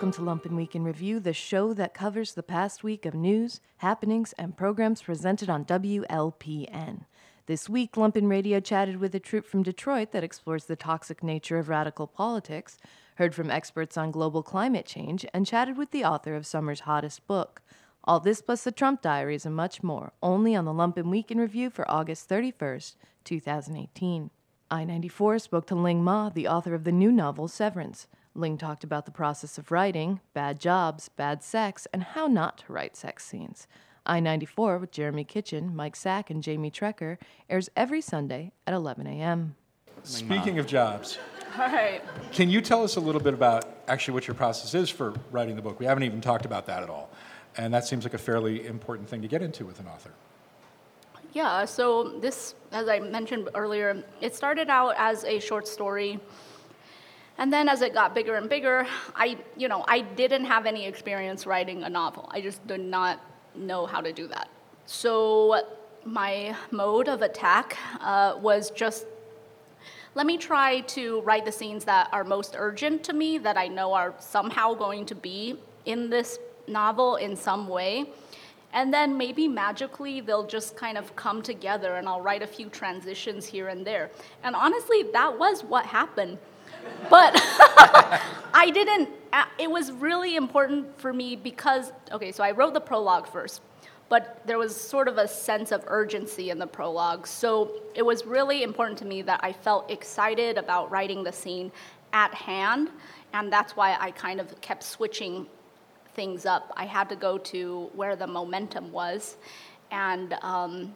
Welcome to Lumpen Week in Review, the show that covers the past week of news, happenings, and programs presented on WLPN. This week, Lumpen Radio chatted with a troupe from Detroit that explores the toxic nature of radical politics, heard from experts on global climate change, and chatted with the author of summer's hottest book. All this plus the Trump diaries and much more, only on the Lumpen Week in Review for August 31st, 2018. I 94 spoke to Ling Ma, the author of the new novel Severance. Ling talked about the process of writing, bad jobs, bad sex, and how not to write sex scenes. I 94 with Jeremy Kitchen, Mike Sack, and Jamie Trecker airs every Sunday at 11 a.m. Speaking of jobs, All right. can you tell us a little bit about actually what your process is for writing the book? We haven't even talked about that at all. And that seems like a fairly important thing to get into with an author. Yeah, so this, as I mentioned earlier, it started out as a short story. And then as it got bigger and bigger, I, you know, I didn't have any experience writing a novel. I just did not know how to do that. So my mode of attack uh, was just let me try to write the scenes that are most urgent to me, that I know are somehow going to be in this novel in some way. And then maybe magically they'll just kind of come together and I'll write a few transitions here and there. And honestly, that was what happened. But I didn't, uh, it was really important for me because, okay, so I wrote the prologue first, but there was sort of a sense of urgency in the prologue. So it was really important to me that I felt excited about writing the scene at hand, and that's why I kind of kept switching things up. I had to go to where the momentum was, and um,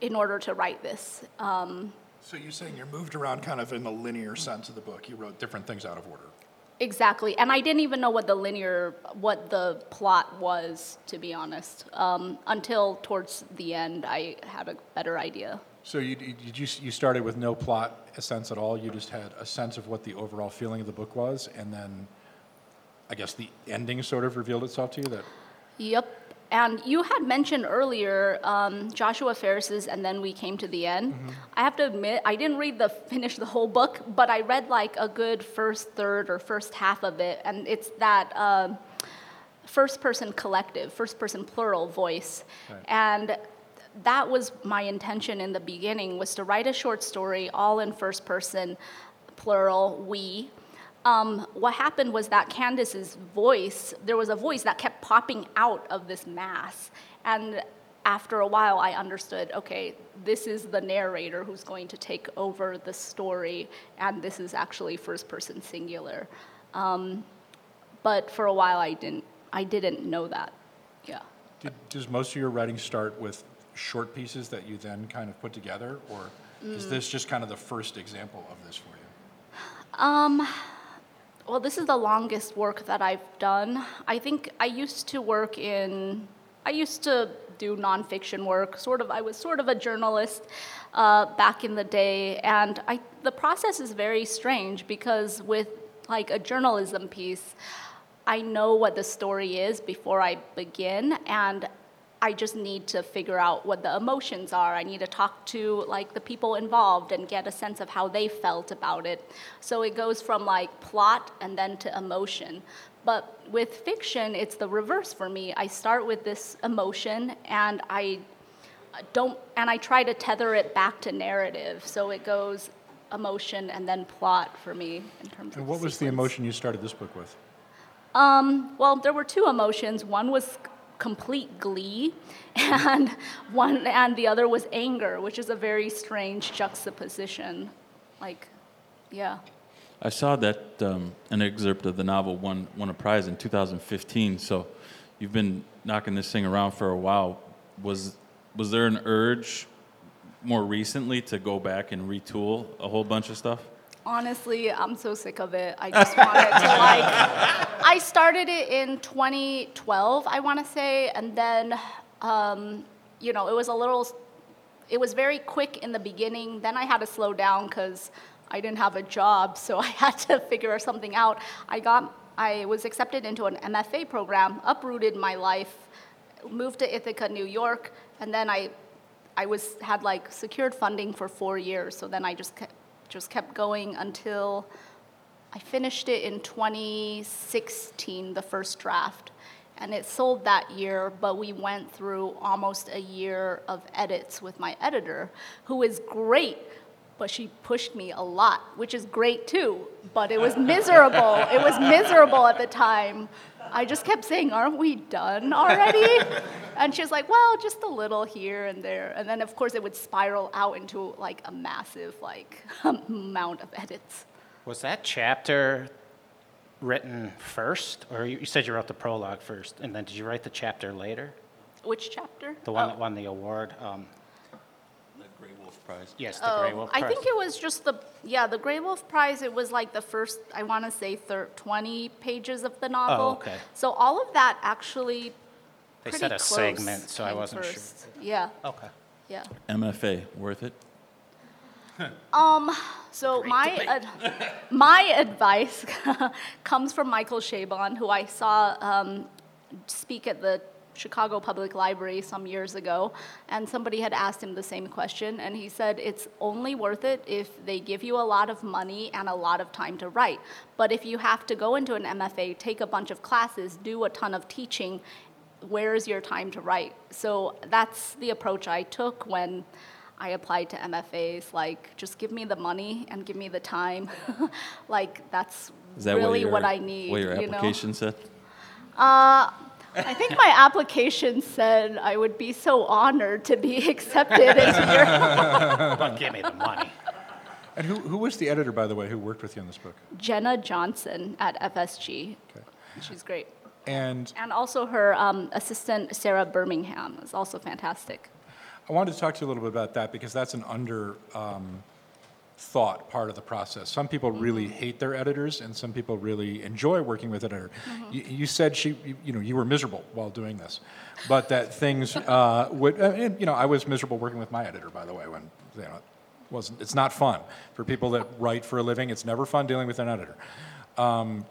in order to write this. Um, So you're saying you're moved around kind of in the linear sense of the book. You wrote Different things out of order. Exactly, and I didn't even know what the linear, what the plot was, to be honest, um, until towards the end. I had a better idea. So you, you, you you started with no plot a sense at all. You just had a sense of what the overall feeling of the book was, and then I guess the ending sort of revealed itself to you that Yep. And you had mentioned earlier um, Joshua Ferris's, and then we came to the end. I have to admit, I didn't read the finish the whole book, but I read like a good first third or first half of it, and it's that um, first person collective, first person plural voice, and that was my intention in the beginning was to write a short story all in first person plural we um, what happened was that Candace's voice, there was a voice that kept popping out of this mass. And after a while, I understood okay, this is the narrator who's going to take over the story, and this is actually first person singular. Um, but for a while, I didn't, I didn't know that. Yeah. Did, does most of your writing start with short pieces that you then kind of put together, or is this just kind of the first example of this for you? Um, well, this is the longest work that I've done. I think I used to work in, I used to do nonfiction work. Sort of, I was sort of a journalist uh, back in the day, and I, the process is very strange because with like a journalism piece, I know what the story is before I begin, and I just need to figure out what the emotions are. I need to talk to like the people involved and get a sense of how they felt about it. So it goes from like plot and then to emotion. But with fiction, it's the reverse for me. I start with this emotion and I don't and I try to tether it back to narrative. So it goes emotion and then plot for me in terms And of what was the emotion you started this book with? Um, well, there were two emotions. One was complete glee, and one and the other was anger, which is a very strange juxtaposition. Like, yeah. I saw that um, an excerpt of the novel won, won a prize in 2015. So you've been knocking this thing around for a while. Was, was there an urge more recently to go back and retool a whole bunch of stuff? Honestly, I'm so sick of it. I just wanted to like. I started it in 2012, I want to say, and then, um, you know, it was a little. It was very quick in the beginning. Then I had to slow down because I didn't have a job, so I had to figure something out. I got. I was accepted into an MFA program, uprooted my life, moved to Ithaca, New York, and then I I was had like secured funding for four years. So then I just kept, just kept going until I finished it in 2016, the first draft, and it sold that year, but we went through almost a year of edits with my editor, who is great, but she pushed me a lot, which is great too, but it was miserable. it was miserable at the time. I just kept saying, Aren't we done already? and she's like, Well, just a little here and there. And then, of course, it would spiral out into like a massive like amount of edits. Was that chapter written first, or you you said you wrote the prologue first, and then did you write the chapter later? Which chapter? The one Oh. that won the award? Um, The Gray Wolf Prize. yes, the Grey Oh, Wolf I think it was just the yeah the Grey Wolf Prize. It was like the first I want to say thir- twenty pages of the novel. Oh, okay. So all of that actually They pretty said a close segment, so I came wasn't sure. first. Yeah, Okay. yeah. MFA, worth it? Um, So my ad- my advice comes from Michael Chabon, who I saw um, speak at the Chicago Public Library some years ago, and somebody had asked him the same question, and he said it's only worth it if they give you a lot of money and a lot of time to write. But if you have to go into an MFA, take a bunch of classes, do a ton of teaching, where is your time to write? So that's the approach I took when I applied to MFAs. Like, just give me the money and give me the time. like, that's that really what, what your, I need. What your you know? application said? Uh, I think my application said I would be so honored to be accepted into your. Well, give me the money. And who, who was the editor, by the way, who worked with you on this book? Jenna Johnson at FSG. Okay. She's great. And And also her um, assistant, Sarah Birmingham, is also fantastic. I wanted to talk to you a little bit about that because that's an under um, thought part of the process. Some people really hate their editors, and some people really enjoy working with an editor. You, you said she, you, you know, you were miserable while doing this, but that things uh, would, uh, and, you know, I was miserable working with my editor, by the way, when you know, it wasn't. It's not fun for people that write for a living. It's never fun dealing with an editor. Um,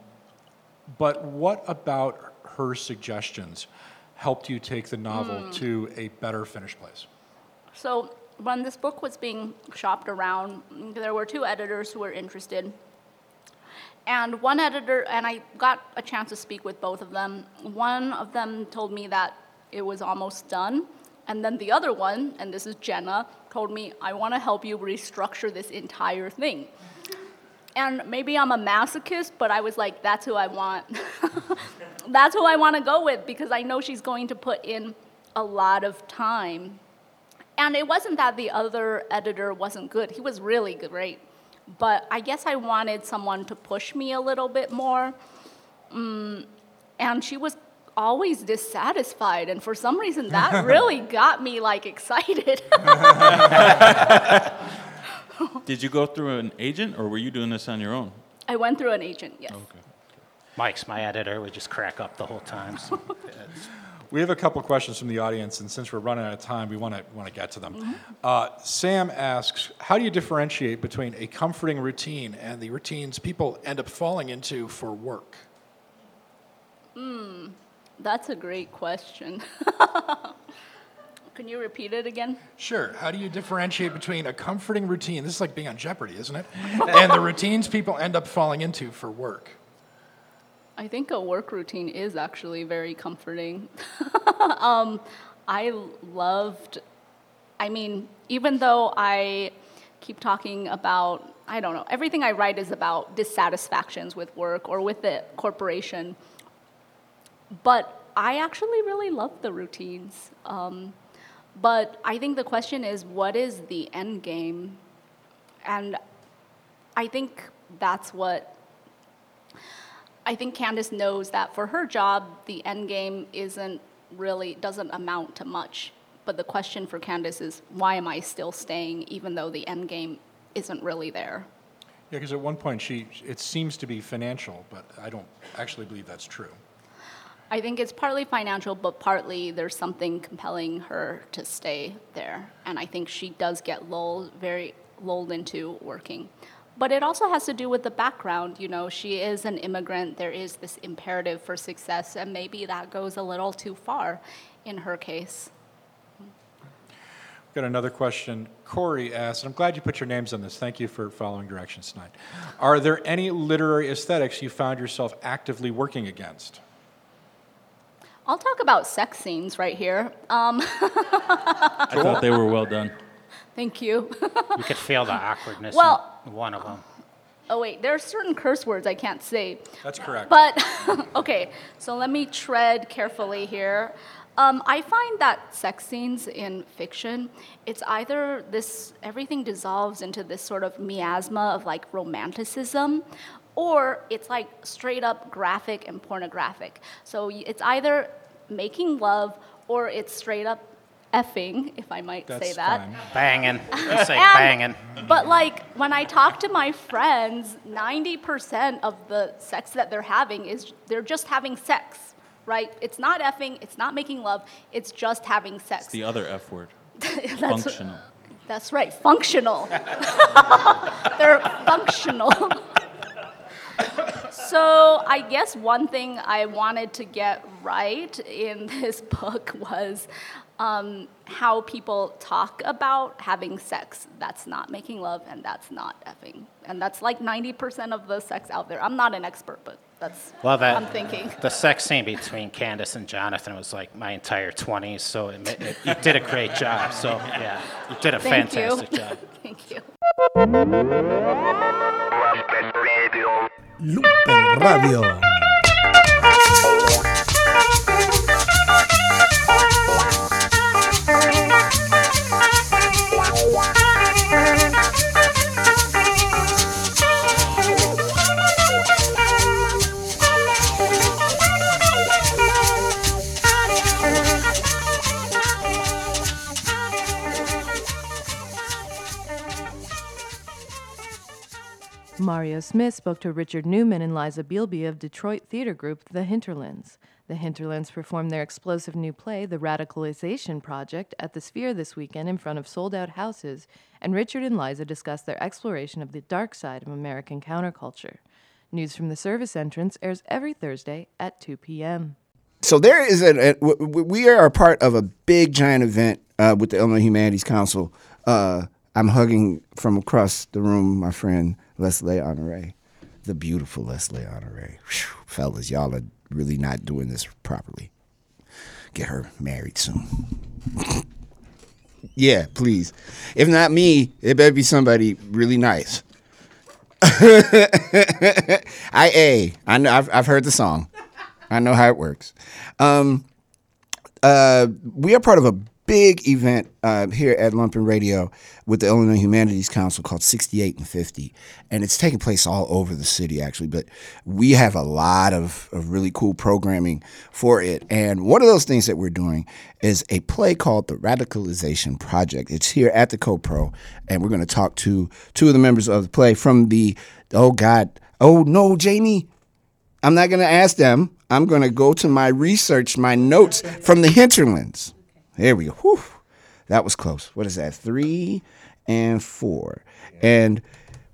but what about her suggestions helped you take the novel to a better finished place? So when this book was being shopped around, there were two editors who were interested. And one editor, and I got a chance to speak with both of them. One of them told me that it was almost done. And then the other one, and this is Jenna, told me, I want to help you restructure this entire thing. And maybe I'm a masochist, but I was like, that's who I want. that's who I want to go with because I know she's going to put in a lot of time. And it wasn't that the other editor wasn't good, he was really great. But I guess I wanted someone to push me a little bit more. Mm, and she was always dissatisfied and for some reason that really got me like excited Did you go through an agent, or were you doing this on your own? i went through an agent yes okay. Mike's my editor. We just crack up the whole time. So it's- We have a couple questions from the audience, and since we're running out of time, we want to want to get to them. Uh, Sam asks, "How do you differentiate between a comforting routine and the routines people end up falling into for work?" that's a great question can you repeat it again Sure. How do you differentiate between a comforting routine? This is like being on Jeopardy, isn't it? and the routines people end up falling into for work. I think a work routine is actually very comforting. um, I loved, I mean, even though I keep talking about, I don't know, everything I write is about dissatisfactions with work or with the corporation, but I actually really love the routines. Um, but I think the question is what is the end game? And I think that's what I think Candace knows that for her job, the end game isn't really doesn't amount to much. But the question for Candace is, why am I still staying even though the end game isn't really there? Yeah, because at one point she, it seems to be financial, but I don't actually believe that's true. I think it's partly financial, but partly there's something compelling her to stay there. And I think she does get lulled, very lulled into working. But it also has to do with the background. You know, she is an immigrant. There is this imperative for success, and maybe that goes a little too far in her case. We've Got another question. Corey asked, and I'm glad you put your names on this. Thank you for following directions tonight. Are there any literary aesthetics you found yourself actively working against? I'll talk about sex scenes right here. Um, I thought they were well done. thank you. You could feel the awkwardness Well- in one of them. oh, wait, there are certain curse words I can't say. That's correct. But, okay, so let me tread carefully here. Um, I find that sex scenes in fiction, it's either this, everything dissolves into this sort of miasma of like romanticism, or it's like straight up graphic and pornographic. So it's either making love or it's straight up effing, if I might say that. fine. Banging. You say banging. But like when I talk to my friends, 90% of the sex that they're having is they're just having sex, right? It's not effing, it's not making love, it's just having sex. It's the other F word. That's- Functional. That's right, functional. they're functional. so I guess one thing I wanted to get right in this book was um, how people talk about having sex. That's not making love, and that's not effing, and that's like 90% of the sex out there. I'm not an expert, but that's Well, that, what I'm thinking. The sex scene between Candace and Jonathan was like my entire 20s, so it, ma- it, you did a great job. So, yeah, you did a Thank fantastic you. job. Thank you. Lumpen Radio. Mario Smith spoke to Richard Newman and Liza Bielby of Detroit theater group The Hinterlands. The Hinterlands performed their explosive new play, The Radicalization Project, at the Sphere this weekend in front of sold out houses, and Richard and Liza discussed their exploration of the dark side of American counterculture. News from the service entrance airs every Thursday at 2 p.m. So there is a we are a part of a big giant event uh, with the Illinois Humanities Council. Uh, I'm hugging from across the room my friend Leslie Honore, the beautiful Leslie Honore. Whew, fellas, y'all are really not doing this properly. Get her married soon. yeah, please. If not me, it better be somebody really nice. I a I know I've I've heard the song. I know how it works. Um, uh, we are part of a big event uh, here at Lumpen Radio with the Illinois Humanities Council called 68 and 50. And it's taking place all over the city, actually. But we have a lot of, of really cool programming for it. And one of those things that we're doing is a play called The Radicalization Project. It's here at the CoPro. And we're going to talk to two of the members of the play from the, oh, God. Oh, no, Jamie. I'm not going to ask them. I'm going to go to my research, my notes from the hinterlands. There we go. Whew. That was close. What is that? Three and four. And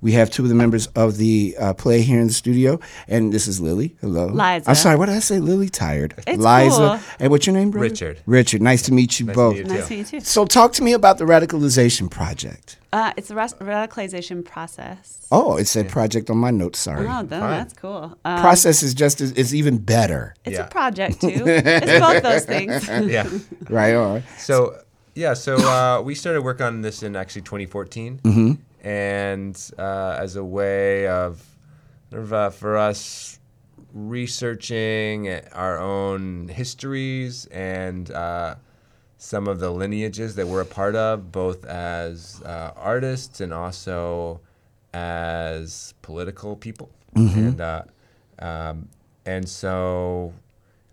we have two of the members of the uh, play here in the studio. And this is Lily. Hello. Liza. I'm sorry. What did I say? Lily tired. It's Liza. cool. And what's your name, brother? Richard. Richard. Nice to meet you both. meet you, Nice too. to meet you, too. So talk to me about the radicalization project. Uh, it's a ras- radicalization process. Oh, it said project on my notes. Sorry. Oh, no, that's cool. Um, Process is just as, is even better. It's a project too. it's both those things. yeah. Right on. So yeah, so uh, we started work on this in actually 2014, Mhm. And uh, as a way of, of, uh, for us researching our own histories and uh, some of the lineages that we're a part of, both as uh, artists and also as political people, Mhm. and uh, um, and so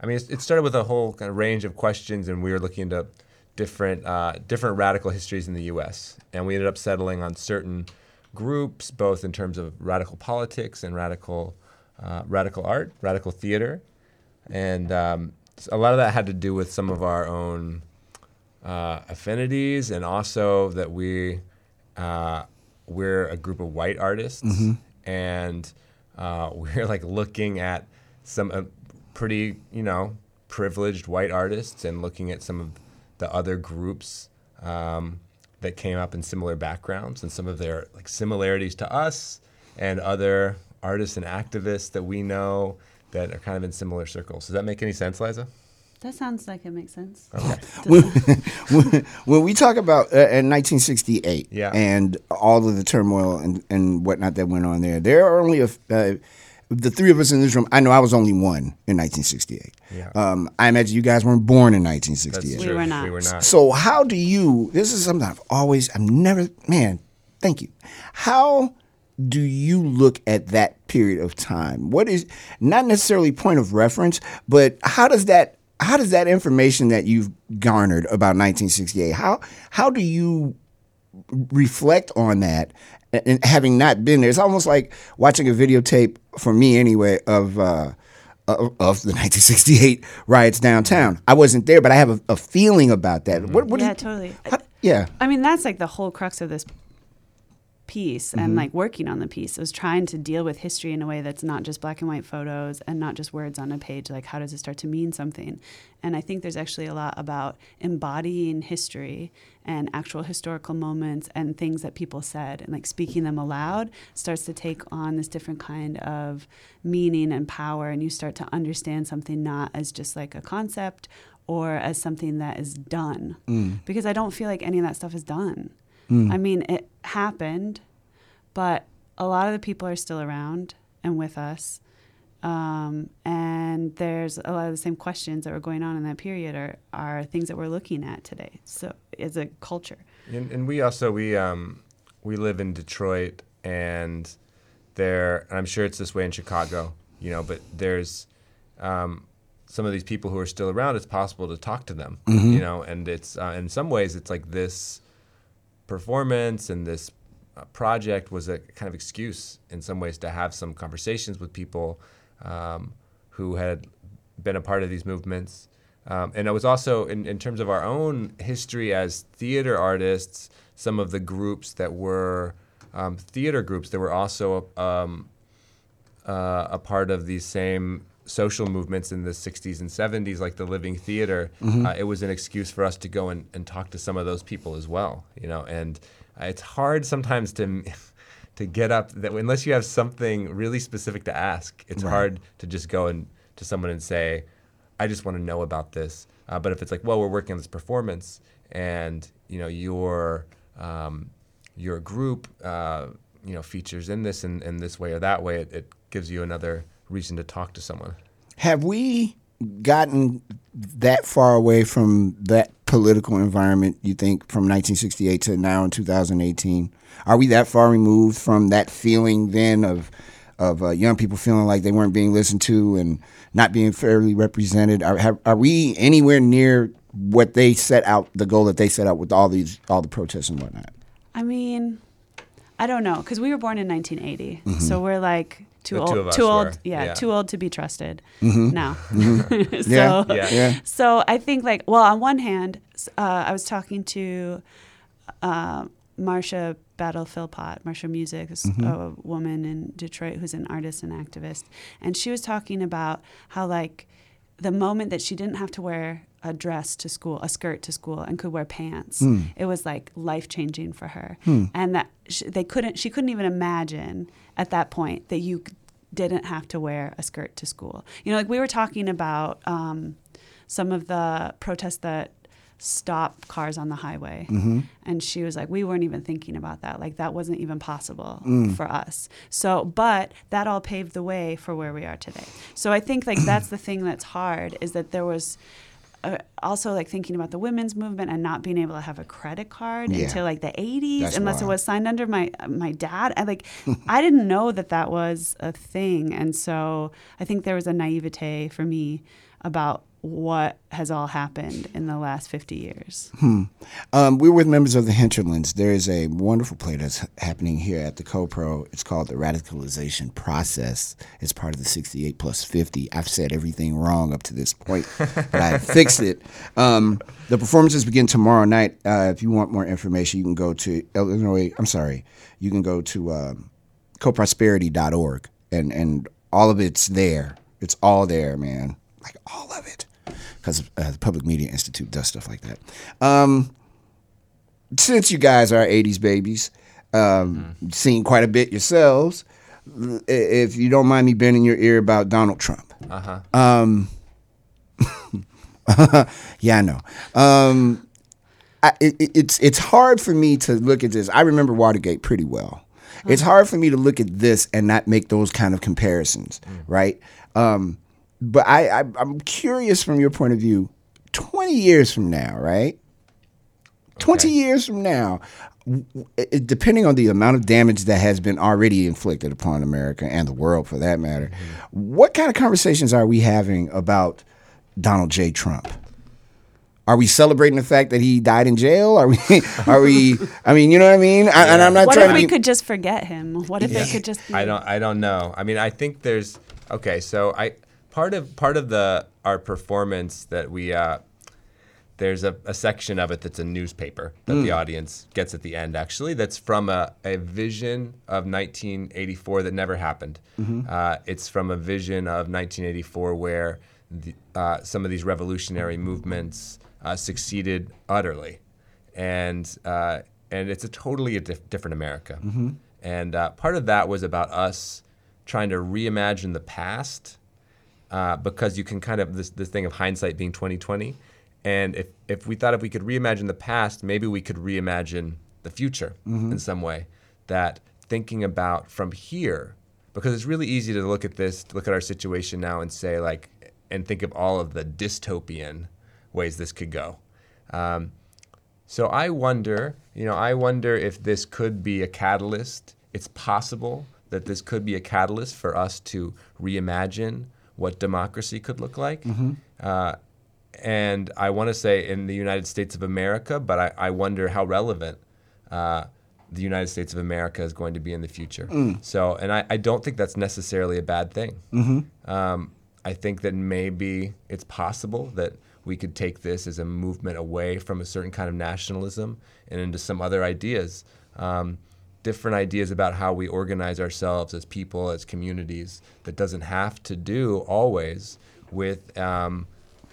I mean, it started with a whole kind of range of questions, and we were looking into different uh, different radical histories in the U.S. And we ended up settling on certain groups, both in terms of radical politics and radical uh, radical art, radical theater, and um, a lot of that had to do with some of our own uh, affinities, and also that we uh, we're a group of white artists, Mhm. and uh, we're like looking at some uh, pretty, you know, privileged white artists and looking at some of the other groups um, that came up in similar backgrounds and some of their like similarities to us and other artists and activists that we know that are kind of in similar circles. Does that make any sense, Liza? That sounds like it makes sense. when, when- when we talk about uh, in 1968 Yeah. and all of the turmoil and, and whatnot that went on there, there are only a, uh, the three of us in this room. I know I was only one in 1968. Yeah. Um, I imagine you guys weren't born in 1968. We were not. We were not. So how do you? This is something I've always, I've never, man. Thank you. How do you look at that period of time? What is not necessarily point of reference, but how does that? How does that information that you've garnered about 1968? How how do you reflect on that? And having not been there, it's almost like watching a videotape for me anyway of. Uh, of, of the 1968 riots downtown. I wasn't there, but I have a, a feeling about that. What, what yeah, is- totally. how- yeah. I mean, that's like the whole crux of this piece Mm-hmm. and like working on the piece was trying to deal with history in a way that's not just black and white photos and not just words on a page. Like, how does it start to mean something? And I think there's actually a lot about embodying history and actual historical moments and things that people said and like speaking them aloud starts to take on this different kind of meaning and power. And you start to understand something not as just like a concept or as something that is done. Because I don't feel like any of that stuff is done. I mean, it happened, but a lot of the people are still around and with us. Um, and there's a lot of the same questions that were going on in that period are, are things that we're looking at today. So as a culture. And, and we also we um we live in Detroit, and there and I'm sure it's this way in Chicago, you know. But there's um, some of these people who are still around. It's possible to talk to them, you know. And it's uh, in some ways it's like this performance and this uh, project was a kind of excuse in some ways to have some conversations with people um, who had been a part of these movements. Um, and it was also, in, in terms of our own history as theater artists, some of the groups that were um, theater groups that were also um, uh, a part of these same social movements in the 60s and 70s, like the Living Theater, uh, it was an excuse for us to go and, and talk to some of those people as well, you know. And uh, it's hard sometimes to to get up that unless you have something really specific to ask, it's hard to just go and to someone and say, I just want to know about this. Uh, but if it's like, well, we're working on this performance, and you know your um, your group, uh, you know, features in this in, in this way or that way, it, it gives you another reason to talk to someone. Have we gotten that far away from that political environment, you think, from 1968 to now in 2018? Are we that far removed from that feeling then of of uh, young people feeling like they weren't being listened to and not being fairly represented? Are, have, are we anywhere near what they set out, the goal that they set out with all these, all the protests and whatnot? I mean, I don't know because we were born in 1980, so we're like too The old, two of too old, were, yeah, yeah. too old to be trusted now. so, Yeah, Yeah. yeah. so I think like, well, on one hand, uh, I was talking to uh, Marsha Battle Philpott, Marsha Music, is a woman in Detroit who's an artist and activist, and she was talking about how like the moment that she didn't have to wear a dress to school, a skirt to school, and could wear pants, hmm. it was like life changing for her, hmm. and that sh- they couldn't, she couldn't even imagine at that point that you didn't have to wear a skirt to school. You know, like we were talking about um, some of the protests that stop cars on the highway. Mm-hmm. And she was like, we weren't even thinking about that. Like, that wasn't even possible mm. for us. So, but that all paved the way for where we are today. So, I think like that's the thing that's hard is that there was. Uh, also, like thinking about the women's movement and not being able to have a credit card Yeah. until like the 80s, That's unless it was signed under my my dad. I like, I didn't know that that was a thing, and so I think there was a naivete for me about what has all happened in the last 50 years. Um, we're with members of the Hinterlands. There is a wonderful play that's happening here at the CoPro. It's called The Radicalization Process. It's part of the 68 plus 50. I've said everything wrong up to this point, but I fixed it. Um, the performances begin tomorrow night. Uh, if you want more information, you can go to Illinois. I'm sorry. You can go to um, coprosperity.org, and, and all of it's there. It's all there, man. Like all of it because uh, the Public Media Institute does stuff like that. Um, since you guys are 80s babies, um, seen quite a bit yourselves, if you don't mind me bending your ear about Donald Trump. Uh-huh. Um, yeah, I know. Um, I, it, it- it's it's hard for me to look at this. I remember Watergate pretty well. It's hard for me to look at this and not make those kind of comparisons, right? Um, but I, I I'm curious from your point of view. Twenty years from now, right? Twenty years from now, w- w- it- depending on the amount of damage that has been already inflicted upon America and the world, for that matter, mm-hmm. what kind of conversations are we having about Donald J. Trump? Are we celebrating the fact that he died in jail? Are we? Are we? I mean, you know what I mean. I, and I'm not trying to What trying if to we be. could just forget him? What if it could just be? I don't I don't know. I mean, I think there's okay. So I part of part of the our performance that we uh, there's a, a section of it that's a newspaper that the audience gets at the end. Actually, that's from a, a vision of 1984 that never happened. Uh, it's from a vision of 1984 where the, uh, some of these revolutionary movements uh, succeeded utterly and uh, and it's a totally a dif- different America. And uh, part of that was about us trying to reimagine the past, uh, because you can kind of this this thing of hindsight being 2020. And if if we thought if we could reimagine the past, maybe we could reimagine the future in some way. That thinking about from here, because it's really easy to look at this, to look at our situation now and say like, and think of all of the dystopian ways this could go. Um, so I wonder, you know, I wonder if this could be a catalyst. It's possible that this could be a catalyst for us to reimagine what democracy could look like. Uh, and I want to say in the United States of America, but I, I wonder how relevant uh, the United States of America is going to be in the future. So, and I, I don't think that's necessarily a bad thing. Um, I think that maybe it's possible that we could take this as a movement away from a certain kind of nationalism and into some other ideas, um, different ideas about how we organize ourselves as people, as communities, that doesn't have to do always with um,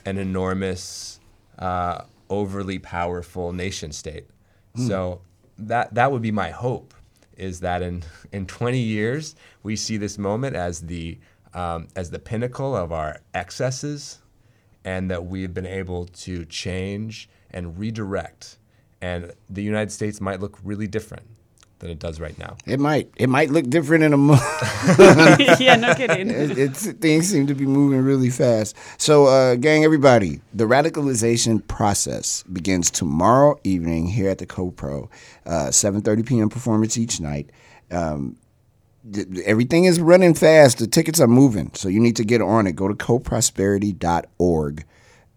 an enormous, uh, overly powerful nation state. So that that would be my hope is that in in 20 years we see this moment as the um, as the pinnacle of our excesses, and that we've been able to change and redirect, and the United States might look really different than it does right now. It might. It might look different in a month. yeah, no kidding. it, it's things seem to be moving really fast. So, uh, gang, everybody, the radicalization process begins tomorrow evening here at the CoPro, uh, 7:30 p.m. performance each night. Um, th- everything is running fast. The tickets are moving, so you need to get on it. Go to coprosperity.org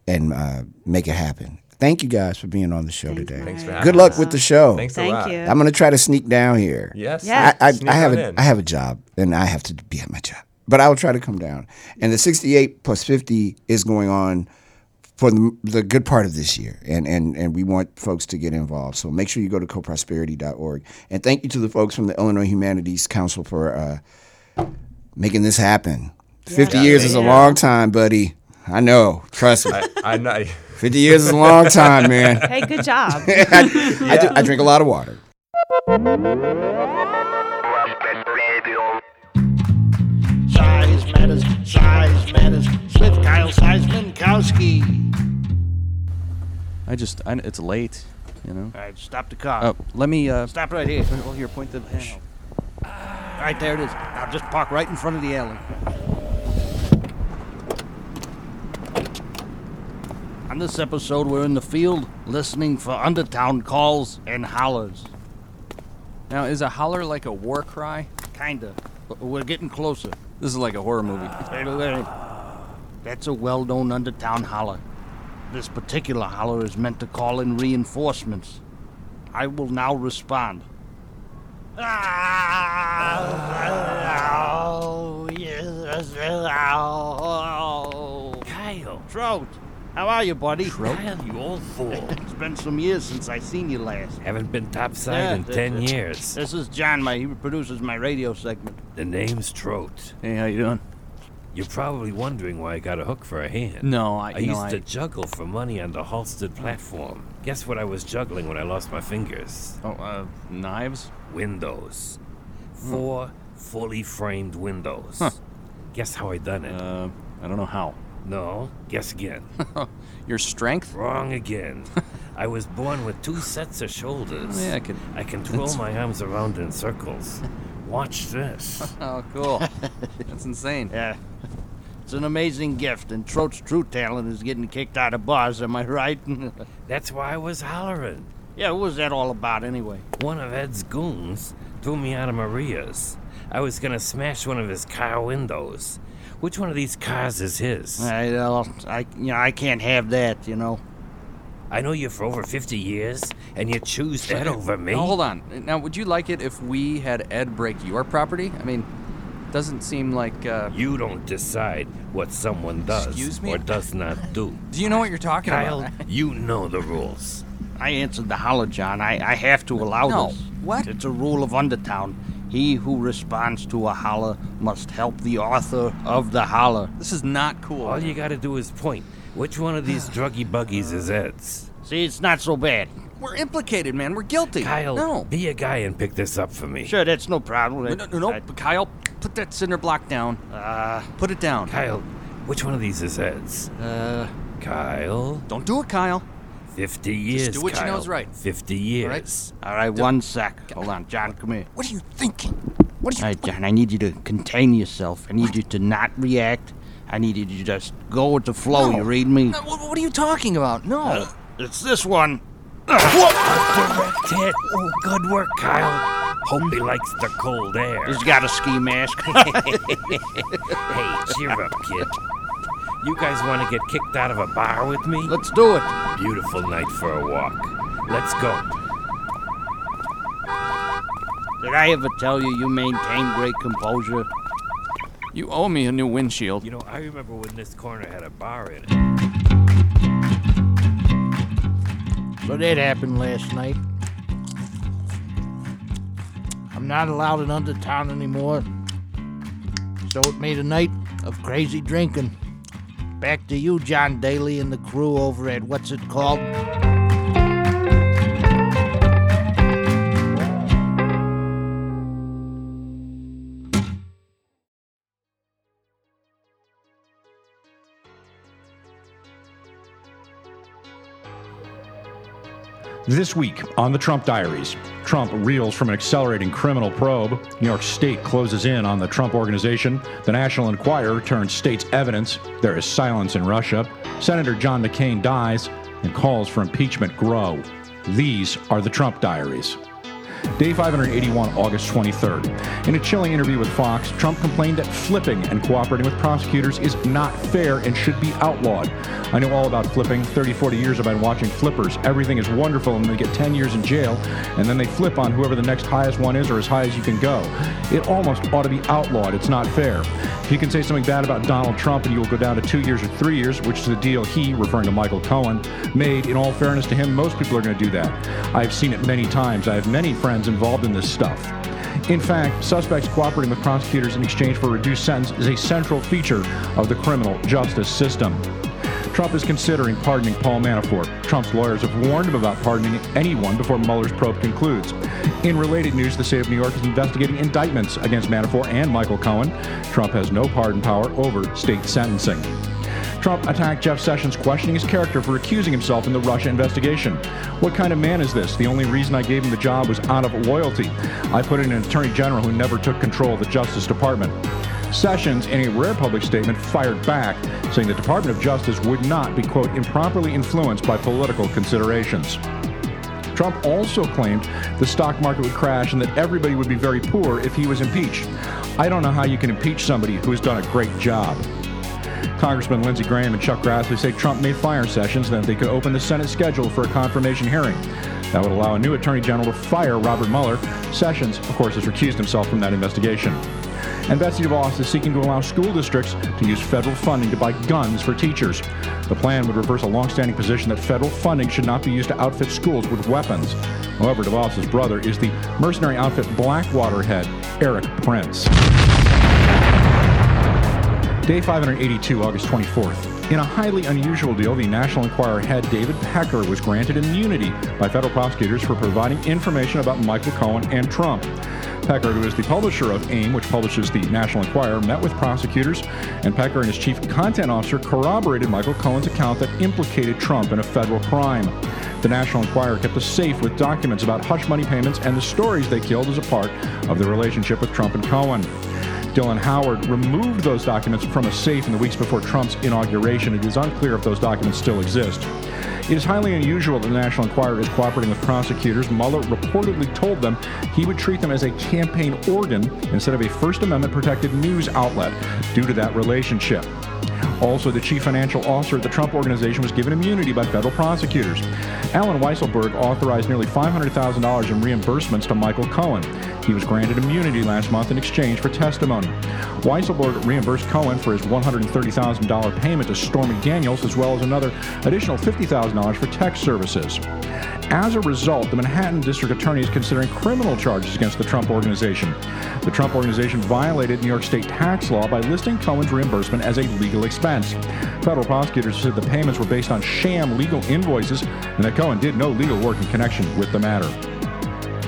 and uh, make it happen. Thank you guys for being on the show today. Thanks for having Good luck us. with the show. Thanks a lot. you. I'm gonna try to sneak down here. Yes. Yeah. I, I, Sneak I have on a, in. I have a job and I have to be at my job. But I will try to come down. And the 68 plus 50 is going on for the, the good part of this year. And, and, and we want folks to get involved. So make sure you go to coprosperity.org. And thank you to the folks from the Illinois Humanities Council for uh, making this happen. 50 years is a Yeah. long time, buddy. I know. Trust me. I, I'm not. 50 years is a long time, man. Hey, good job. I, I, do- I drink a lot of water. Size matters, size matters. With Kyle Seismankowski. I just, I, it's late, you know. All right, stop the car. Oh, let me. Uh, Stop right here. Well, here, point the. Shh. Right there it is. Now just park right in front of the alley. On this episode, we're in the field listening for undertown calls and hollers. Now, is a holler like a war cry? Kinda. But we're getting closer. This is like a horror movie. Ah, wait, wait, wait. That's a well known undertown holler. This particular holler is meant to call in reinforcements. I will now respond. Ah, ah, oh, yes. Oh. Kyle. Trout. How are you, buddy? Kyle, you old fool. It's been some years since I seen you last. Haven't been topside Yeah, in th- ten th- years. This is John. My he produces my radio segment. The name's Trout. Hey, how you doing? You're probably wondering why I got a hook for a hand. No, I- I you know, used to I- juggle for money on the Halsted platform. Guess what I was juggling when I lost my fingers? Oh, uh, knives? Windows. Four fully framed windows. Huh. Guess how I done it? Uh, I don't know how. No, guess again. Your strength? Wrong again. I was born with two sets of shoulders. Yeah, I can- I can twirl that's- my arms around in circles. Watch this. Oh, cool. That's insane. Yeah. It's an amazing gift, and Trout's true talent is getting kicked out of bars, am I right? That's why I was hollering. yeah, what was that all about anyway? One of Ed's goons threw me out of Maria's. I was gonna smash one of his car windows. Which one of these cars is his? I, uh, I, you know, I can't have that, you know. I know you for over 50 years, and you choose Ed over me. Now, hold on. Now, would you like it if we had Ed break your property? I mean, doesn't seem like. Uh, You don't decide what someone does Excuse me? or does not do. do you know what you're talking Kyle, about? you know the rules. I answered the holler, John. I, I have to allow No. this. What? It's a rule of Undertown. He who responds to a holler must help the author of the holler. This is not cool. All you gotta do is point. Which one of these druggy buggies is Ed's? See, it's not so bad. We're implicated, man. We're guilty. Kyle, No. be a guy and pick this up for me. Sure, that's no problem. No, no, no, no. I- Kyle, put that cinder block down. Uh, Put it down. Kyle, which one of these is Ed's? uh, Kyle, Don't do it, Kyle. 50 years. do what you Kyle. know is right. 50 years. right. all right, one sec. Hold on, John, come here. What are you thinking? What are you? All right, John, I need you to contain yourself. I need you to not react. I need you to just go with the flow. No. You read me? No, what, what are you talking about? No. Uh, it's this one. Direct hit. Oh, good work, Kyle. Hope he likes the cold air. He's got a ski mask. Hey, cheer up, kid. You guys want to get kicked out of a bar with me? Let's do it. Beautiful night for a walk. Let's go. Did I ever tell you you maintain great composure? You owe me a new windshield. You know, I remember when this corner had a bar in it. So that happened last night. I'm not allowed in Undertown anymore. So it made a night of crazy drinking. Back to you, John Daly, and the crew over at what's it called? This week on the Trump Diaries, Trump reels from an accelerating criminal probe. New York State closes in on the Trump organization. The National Enquirer turns state's evidence. There is silence in Russia. Senator John McCain dies, and calls for impeachment grow. These are the Trump Diaries. Day 581, August 23rd. In a chilling interview with Fox, Trump complained that flipping and cooperating with prosecutors is not fair and should be outlawed. I know all about flipping. 30, 40 years I've been watching flippers. Everything is wonderful and they get 10 years in jail, and then they flip on whoever the next highest one is or as high as you can go. It almost ought to be outlawed. It's not fair. You can say something bad about Donald Trump and you will go down to two years or three years, which is the deal he, referring to Michael Cohen, made, in all fairness to him, most people are going to do that. I've seen it many times. I have many friends involved in this stuff. In fact, suspects cooperating with prosecutors in exchange for a reduced sentence is a central feature of the criminal justice system. Trump is considering pardoning Paul Manafort. Trump's lawyers have warned him about pardoning anyone before Mueller's probe concludes. In related news, the state of New York is investigating indictments against Manafort and Michael Cohen. Trump has no pardon power over state sentencing. Trump attacked Jeff Sessions, questioning his character for accusing himself in the Russia investigation. What kind of man is this? The only reason I gave him the job was out of loyalty. I put in an attorney general who never took control of the Justice Department. Sessions, in a rare public statement, fired back, saying the Department of Justice would not be, quote, improperly influenced by political considerations. Trump also claimed the stock market would crash and that everybody would be very poor if he was impeached. I don't know how you can impeach somebody who has done a great job. Congressman Lindsey Graham and Chuck Grassley say Trump may fire Sessions, then they could open the Senate schedule for a confirmation hearing. That would allow a new attorney general to fire Robert Mueller. Sessions, of course, has recused himself from that investigation. And Betsy DeVos is seeking to allow school districts to use federal funding to buy guns for teachers. The plan would reverse a longstanding position that federal funding should not be used to outfit schools with weapons. However, DeVos's brother is the mercenary outfit Blackwater head, Erik Prince. Day 582, August 24th. In a highly unusual deal, the National Enquirer head David Pecker was granted immunity by federal prosecutors for providing information about Michael Cohen and Trump. Pecker, who is the publisher of AIM, which publishes the National Enquirer, met with prosecutors, and Pecker and his chief content officer corroborated Michael Cohen's account that implicated Trump in a federal crime. The National Enquirer kept a safe with documents about hush money payments and the stories they killed as a part of the relationship with Trump and Cohen. Dylan Howard removed those documents from a safe in the weeks before Trump's inauguration. It is unclear if those documents still exist. It is highly unusual that the National Enquirer is cooperating with prosecutors. Mueller reportedly told them he would treat them as a campaign organ instead of a First Amendment protected news outlet due to that relationship. Also, the chief financial officer at the Trump Organization was given immunity by federal prosecutors. Allen Weisselberg authorized nearly $500,000 in reimbursements to Michael Cohen. He was granted immunity last month in exchange for testimony. Weisselberg reimbursed Cohen for his $130,000 payment to Stormy Daniels, as well as another additional $50,000 for tech services. As a result, the Manhattan District Attorney is considering criminal charges against the Trump Organization. The Trump Organization violated New York State tax law by listing Cohen's reimbursement as a legal expense. Federal prosecutors said the payments were based on sham legal invoices and that Cohen did no legal work in connection with the matter.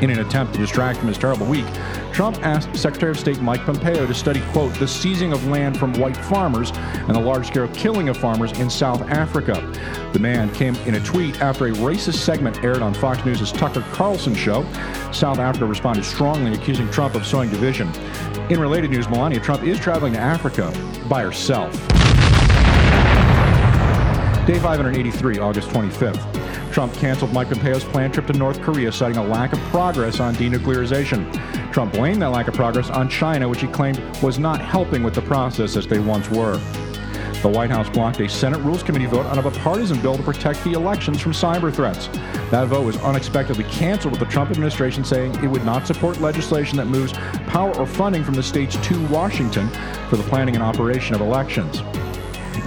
In an attempt to distract from his terrible week, Trump asked Secretary of State Mike Pompeo to study, quote, the seizing of land from white farmers and the large scale killing of farmers in South Africa. The man came in a tweet after a racist segment aired on Fox News' Tucker Carlson show. South Africa responded strongly, accusing Trump of sowing division. In related news, Melania Trump is traveling to Africa by herself. Day 583, August 25th. Trump canceled Mike Pompeo's planned trip to North Korea, citing a lack of progress on denuclearization. Trump blamed that lack of progress on China, which he claimed was not helping with the process as they once were. The White House blocked a Senate Rules Committee vote on a bipartisan bill to protect the elections from cyber threats. That vote was unexpectedly canceled with the Trump administration saying it would not support legislation that moves power or funding from the states to Washington for the planning and operation of elections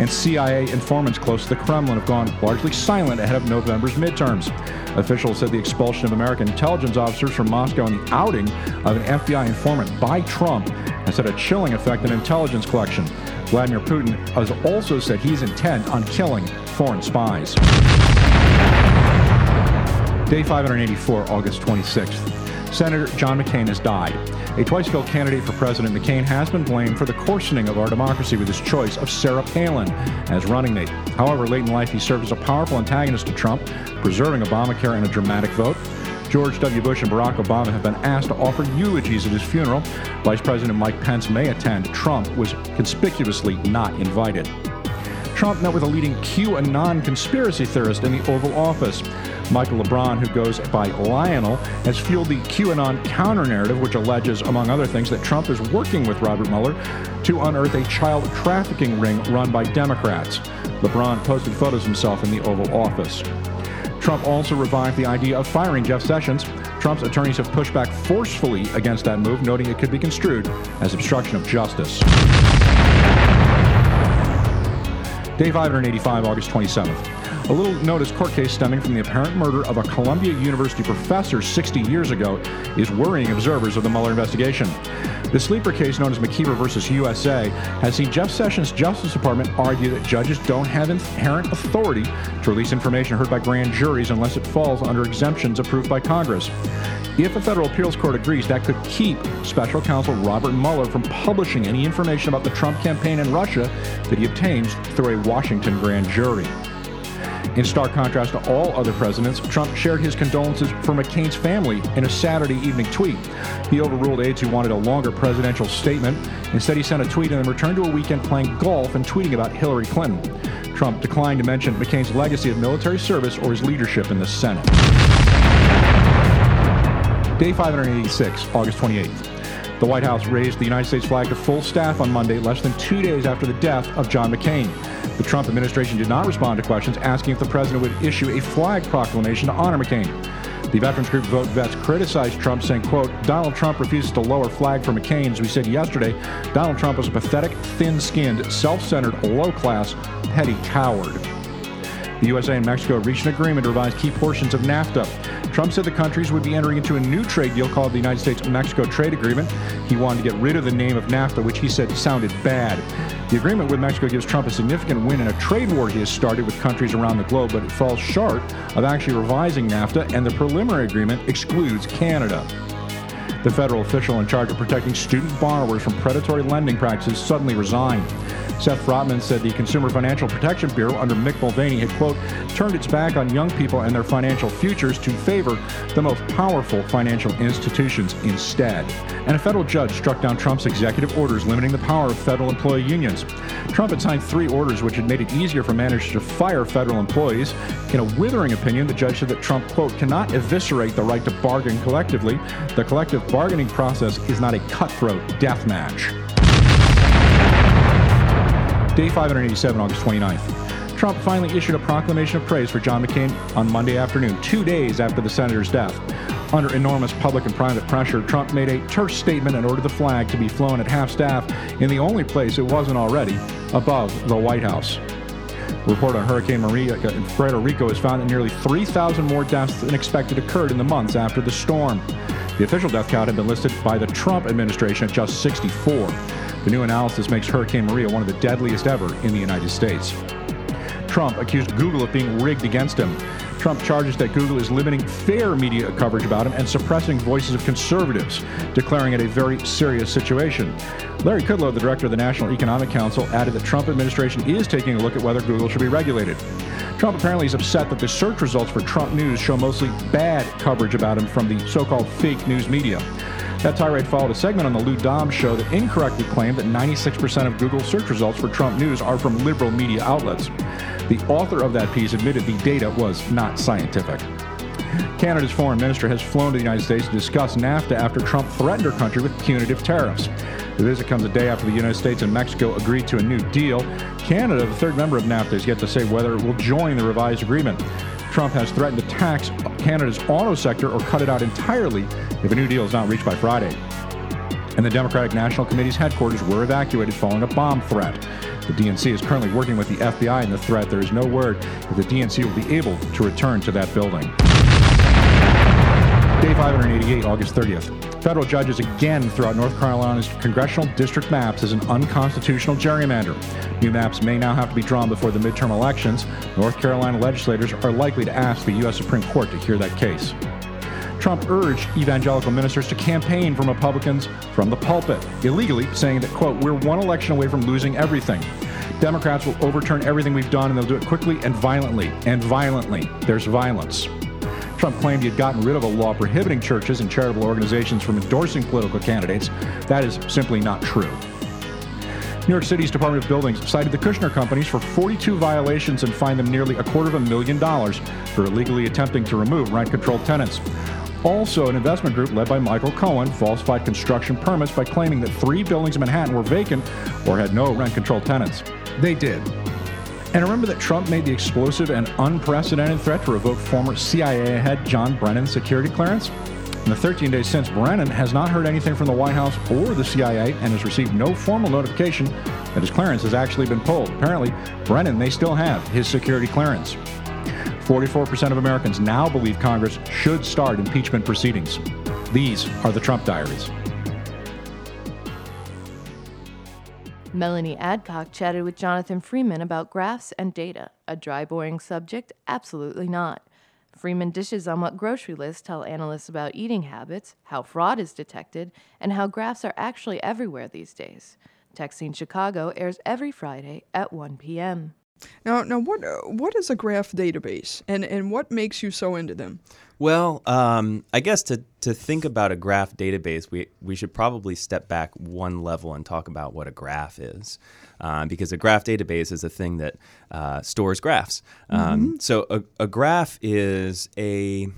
and CIA informants close to the Kremlin have gone largely silent ahead of November's midterms. Officials said the expulsion of American intelligence officers from Moscow and the outing of an FBI informant by Trump has had a chilling effect on intelligence collection. Vladimir Putin has also said he's intent on killing foreign spies. Day 584, August 26th. Senator John McCain has died. A twice failed candidate for president, McCain has been blamed for the coarsening of our democracy with his choice of Sarah Palin as running mate. However, late in life, he served as a powerful antagonist to Trump, preserving Obamacare in a dramatic vote. George W. Bush and Barack Obama have been asked to offer eulogies at his funeral. Vice President Mike Pence may attend. Trump was conspicuously not invited. Trump met with a leading QAnon conspiracy theorist in the Oval Office. Michael LeBron, who goes by Lionel, has fueled the QAnon counter narrative, which alleges, among other things, that Trump is working with Robert Mueller to unearth a child trafficking ring run by Democrats. LeBron posted photos himself in the Oval Office. Trump also revived the idea of firing Jeff Sessions. Trump's attorneys have pushed back forcefully against that move, noting it could be construed as obstruction of justice. Day 585, August 27th. A little notice court case stemming from the apparent murder of a Columbia University professor 60 years ago is worrying observers of the Mueller investigation. The sleeper case known as McKeever versus USA has seen Jeff Sessions' Justice Department argue that judges don't have inherent authority to release information heard by grand juries unless it falls under exemptions approved by Congress. If a federal appeals court agrees, that could keep special counsel Robert Mueller from publishing any information about the Trump campaign in Russia that he obtains through a Washington grand jury. In stark contrast to all other presidents, Trump shared his condolences for McCain's family in a Saturday evening tweet. He overruled aides who wanted a longer presidential statement. Instead, he sent a tweet and then returned to a weekend playing golf and tweeting about Hillary Clinton. Trump declined to mention McCain's legacy of military service or his leadership in the Senate. Day 586, August 28th. The White House raised the United States flag to full staff on Monday, less than two days after the death of John McCain. The Trump administration did not respond to questions asking if the president would issue a flag proclamation to honor McCain. The veterans group Vote Vets criticized Trump, saying, quote, Donald Trump refuses to lower flag for McCain. As we said yesterday, Donald Trump was a pathetic, thin-skinned, self-centered, low-class, petty coward. The USA and Mexico reached an agreement to revise key portions of NAFTA. Trump said the countries would be entering into a new trade deal called the United States Mexico Trade Agreement. He wanted to get rid of the name of NAFTA, which he said sounded bad. The agreement with Mexico gives Trump a significant win in a trade war he has started with countries around the globe, but it falls short of actually revising NAFTA, and the preliminary agreement excludes Canada. The federal official in charge of protecting student borrowers from predatory lending practices suddenly resigned. Seth Frotman said the Consumer Financial Protection Bureau under Mick Mulvaney had, quote, turned its back on young people and their financial futures to favor the most powerful financial institutions instead. And a federal judge struck down Trump's executive orders limiting the power of federal employee unions. Trump had signed three orders which had made it easier for managers to fire federal employees. In a withering opinion, the judge said that Trump, quote, cannot eviscerate the right to bargain collectively. The collective bargaining process is not a cutthroat death match. Day 587, August 29th. Trump finally issued a proclamation of praise for John McCain on Monday afternoon, two days after the senator's death. Under enormous public and private pressure, Trump made a terse statement and ordered the flag to be flown at half staff in the only place it wasn't already, above the White House. A report on Hurricane Maria in Puerto Rico has found that nearly 3,000 more deaths than expected occurred in the months after the storm. The official death count had been listed by the Trump administration at just 64. The new analysis makes Hurricane Maria one of the deadliest ever in the United States. Trump accused Google of being rigged against him. Trump charges that Google is limiting fair media coverage about him and suppressing voices of conservatives, declaring it a very serious situation. Larry Kudlow, the director of the National Economic Council, added that Trump administration is taking a look at whether Google should be regulated. Trump apparently is upset that the search results for Trump News show mostly bad coverage about him from the so-called fake news media. That tirade followed a segment on the Lou Dobbs show that incorrectly claimed that 96% of Google search results for Trump News are from liberal media outlets. The author of that piece admitted the data was not scientific. Canada's foreign minister has flown to the United States to discuss NAFTA after Trump threatened her country with punitive tariffs. The visit comes a day after the United States and Mexico agreed to a new deal. Canada, the third member of NAFTA, is yet to say whether it will join the revised agreement. Trump has threatened to tax Canada's auto sector or cut it out entirely if a new deal is not reached by Friday. And the Democratic National Committee's headquarters were evacuated following a bomb threat. The DNC is currently working with the FBI in the threat. There is no word if the DNC will be able to return to that building. Day 588, August 30th. Federal judges again threw out North Carolina's congressional district maps as an unconstitutional gerrymander. New maps may now have to be drawn before the midterm elections. North Carolina legislators are likely to ask the U.S. Supreme Court to hear that case. Trump urged evangelical ministers to campaign for Republicans from the pulpit, illegally saying that, quote, we're one election away from losing everything. Democrats will overturn everything we've done and they'll do it quickly and violently. And violently. There's violence. Trump claimed he had gotten rid of a law prohibiting churches and charitable organizations from endorsing political candidates. That is simply not true. New York City's Department of Buildings cited the Kushner companies for 42 violations and fined them nearly a quarter of a million dollars for illegally attempting to remove rent controlled tenants. Also, an investment group led by Michael Cohen falsified construction permits by claiming that three buildings in Manhattan were vacant or had no rent controlled tenants. They did. And remember that Trump made the explosive and unprecedented threat to revoke former CIA head John Brennan's security clearance? In the 13 days since, Brennan has not heard anything from the White House or the CIA and has received no formal notification that his clearance has actually been pulled. Apparently, Brennan may still have his security clearance. 44% of Americans now believe Congress should start impeachment proceedings. These are the Trump diaries. Melanie Adcock chatted with Jonathan Freeman about graphs and data. A dry, boring subject? Absolutely not. Freeman dishes on what grocery lists tell analysts about eating habits, how fraud is detected, and how graphs are actually everywhere these days. Texting Chicago airs every Friday at 1 p.m. Now, now, what uh, what is a graph database, and and what makes you so into them? Well, um, I guess to, to think about a graph database, we, we should probably step back one level and talk about what a graph is. Uh, because a graph database is a thing that uh, stores graphs. Um, Mm-hmm. So a, a graph is a.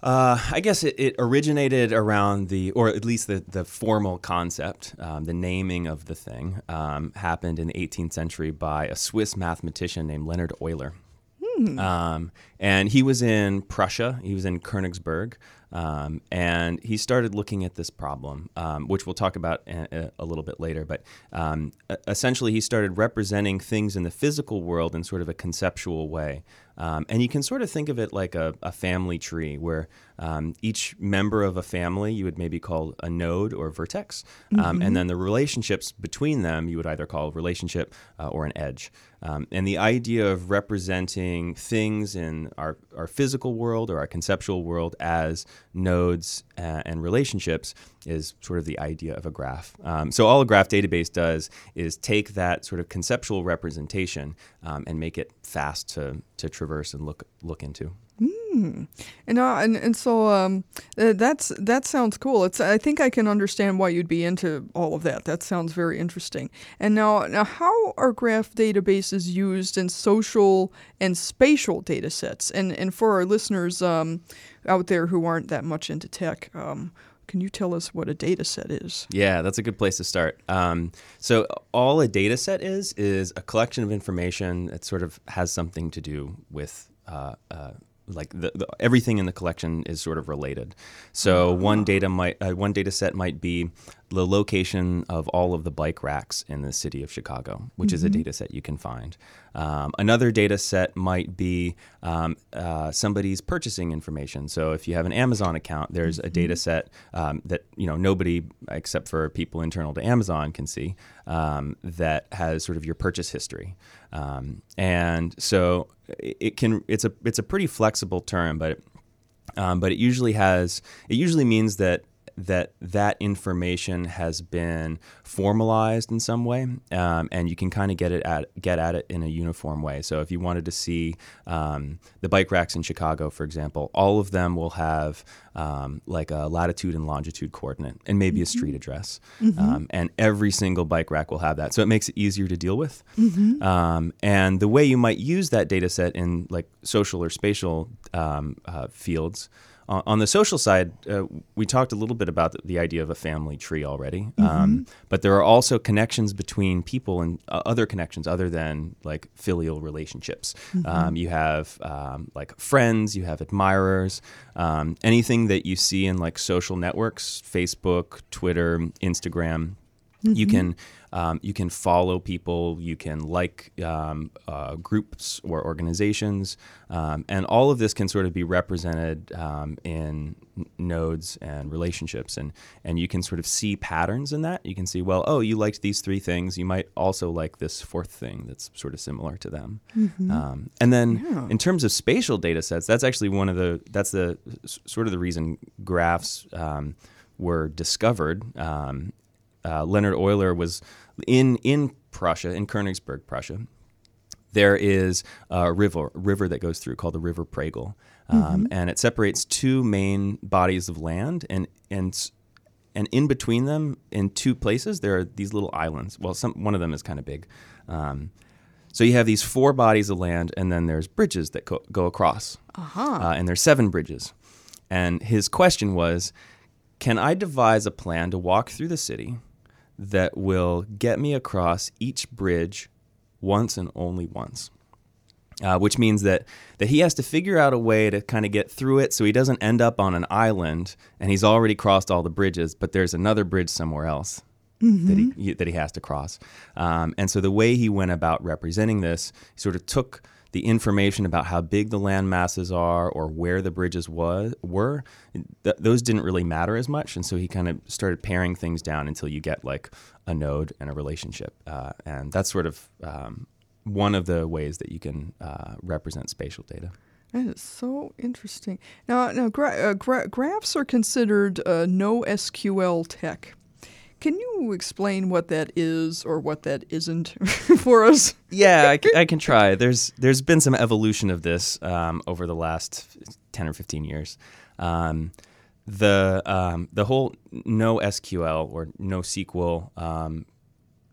Uh, I guess it, it originated around the, or at least the, the formal concept, um, the naming of the thing, um, happened in the 18th century by a Swiss mathematician named Leonhard Euler. Hmm. Um, and he was in Prussia. He was in Königsberg. Um, and he started looking at this problem, um, which we'll talk about a, a little bit later. But um, essentially, he started representing things in the physical world in sort of a conceptual way. Um, and you can sort of think of it like a, a family tree where um, each member of a family you would maybe call a node or vertex. Um, Mhm. And then the relationships between them you would either call a relationship uh, or an edge. Um, and the idea of representing things in our, our physical world or our conceptual world as nodes uh, and relationships is sort of the idea of a graph. Um, so all a graph database does is take that sort of conceptual representation um, and make it fast to, to traverse and look look into. Hmm. And, uh, and and so um, uh, that's that sounds cool. It's I think I can understand why you'd be into all of that. That sounds very interesting. And now now how are graph databases used in social and spatial data sets? And and for our listeners um, out there who aren't that much into tech, um, can you tell us what a data set is? Yeah, that's a good place to start. Um, so all a data set is is a collection of information that sort of has something to do with uh, uh, like the, the, everything in the collection is sort of related. So one data might uh, one data set might be the location of all of the bike racks in the city of Chicago, which is a Mhm. data set you can find. Um, another data set might be um, uh, somebody's purchasing information. So if you have an Amazon account, there's a data set um, that you know nobody except for people internal to Amazon can see um, that has sort of your purchase history. Um, and so it can it's a it's a pretty flexible term, but um, but it usually has it usually means that that that information has been formalized in some way, um, and you can kind of get it at get at it in a uniform way. So if you wanted to see um, the bike racks in Chicago, for example, all of them will have um, like a latitude and longitude coordinate and maybe a street address, Mhm. um, and every single bike rack will have that. So it makes it easier to deal with. Mhm. Um, and the way you might use that data set in like social or spatial um, uh, fields. On on the social side, uh, we talked a little bit about the, the idea of a family tree already, um, Mhm. but there are also connections between people and uh, other connections other than like filial relationships. Mhm. Um, you have um, like friends, you have admirers, um, anything that you see in like social networks, Facebook, Twitter, Instagram. You Mhm. can um, you can follow people, you can like um, uh, groups or organizations, um, and all of this can sort of be represented um, in nodes and relationships, and and you can sort of see patterns in that. You can see, well, oh, you liked these three things, you might also like this fourth thing that's sort of similar to them. Mhm. Um, and then Yeah. in terms of spatial data sets, that's actually one of the that's the sort of the reason graphs um, were discovered. Um, uh, Leonhard Euler was in in Prussia, in Königsberg, Prussia. There is a river river that goes through called the River Pregel, um, Mhm. and it separates two main bodies of land, and and and in between them, in two places, there are these little islands. Well, some one of them is kind of big. Um, so you have these four bodies of land, and then there's bridges that go, go across. Uh-huh. Uh, and there's seven bridges. And his question was, can I devise a plan to walk through the city that will get me across each bridge once and only once? Uh, which means that, that he has to figure out a way to kind of get through it so he doesn't end up on an island and he's already crossed all the bridges, but there's another bridge somewhere else that, he, he- that he has to cross. Um, and so the way he went about representing this, he sort of took the information about how big the land masses are or where the bridges was, were, th- those didn't really matter as much. And so he kind of started paring things down until you get like a node and a relationship. Uh, and that's sort of um, one of the ways that you can uh, represent spatial data. That is so interesting. Now, now gra- uh, gra- graphs are considered uh, no SQL tech. Can you explain what that is or what that isn't for us? yeah, I can try. There's there's been some evolution of this um, over the last ten or fifteen years. Um, the um, the whole no SQL or no SQL, um,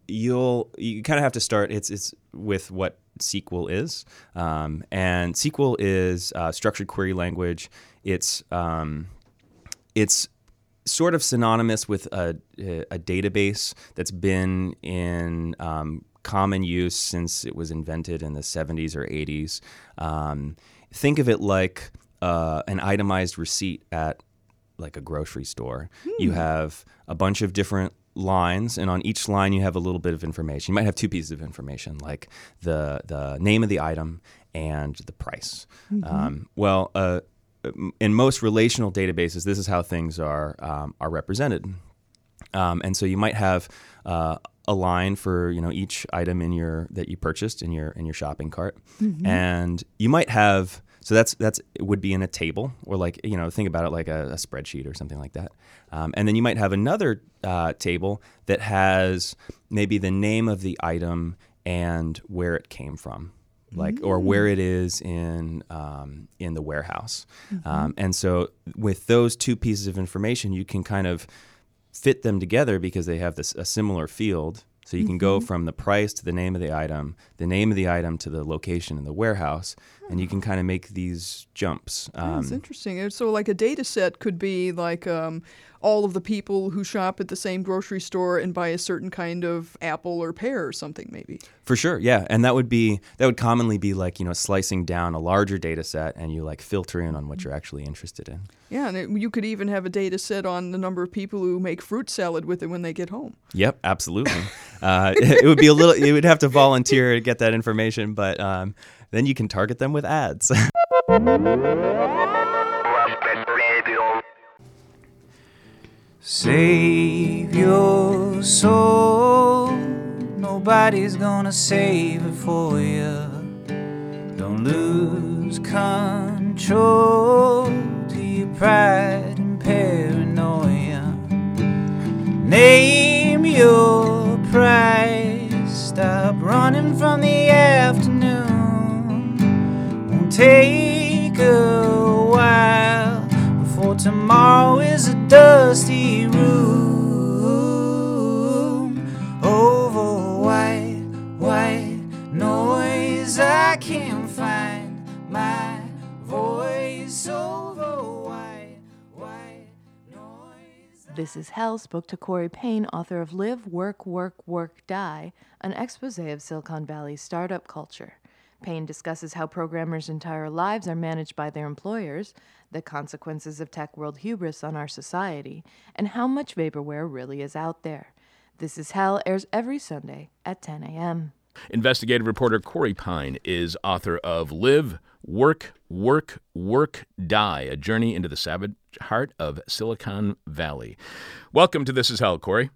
you'll you kind of have to start. It's it's with what SQL is, um, and SQL is uh, structured query language. It's um, it's sort of synonymous with a, a database that's been in um, common use since it was invented in the 70s or 80s. Um, think of it like uh, an itemized receipt at like a grocery store. You Hmm. have a bunch of different lines, and on each line you have a little bit of information. You might have two pieces of information, like the the name of the item and the price. Mhm. Um, well, uh, in most relational databases, this is how things are um, are represented. Um, and so you might have uh, a line for you know each item in your that you purchased in your in your shopping cart, Mhm. and you might have so that's that's it would be in a table or like you know think about it like a, a spreadsheet or something like that, um, and then you might have another uh, table that has maybe the name of the item and where it came from. Like or where it is in um, in the warehouse, Mhm. um, and so with those two pieces of information, you can kind of fit them together because they have this a similar field. So you can go Mhm. from the price to the name of the item, the name of the item to the location in the warehouse, and you can kind of make these jumps. That's Um, interesting. So, like a data set could be like um, all of the people who shop at the same grocery store and buy a certain kind of apple or pear or something, maybe. for sure, yeah, and that would be that would commonly be like you know slicing down a larger data set and you like filter in on what you're actually interested in. Yeah, and it, you could even have a data set on the number of people who make fruit salad with it when they get home. Yep, absolutely. uh, it would be a little. You would have to volunteer to get that information, but um, then you can target them with ads. Save your soul. Nobody's gonna save it for you. Don't lose control to your pride and paranoia. Name your price. Stop running from the afternoon. Won't take a tomorrow is a dusty room over white, white noise. I can't find my voice over white, white noise. This is Hell spoke to Corey Pein, author of Live, Work, Work, Work, Die, an expose of Silicon Valley's startup culture. Payne discusses how programmers' entire lives are managed by their employers, the consequences of tech world hubris on our society, and how much vaporware really is out there. This is Hell airs every Sunday at 10 a.m. Investigative reporter Corey Pein is author of Live, Work, Work, Work, Die, a journey into the savage heart of Silicon Valley. Welcome to This Is Hell, Corey.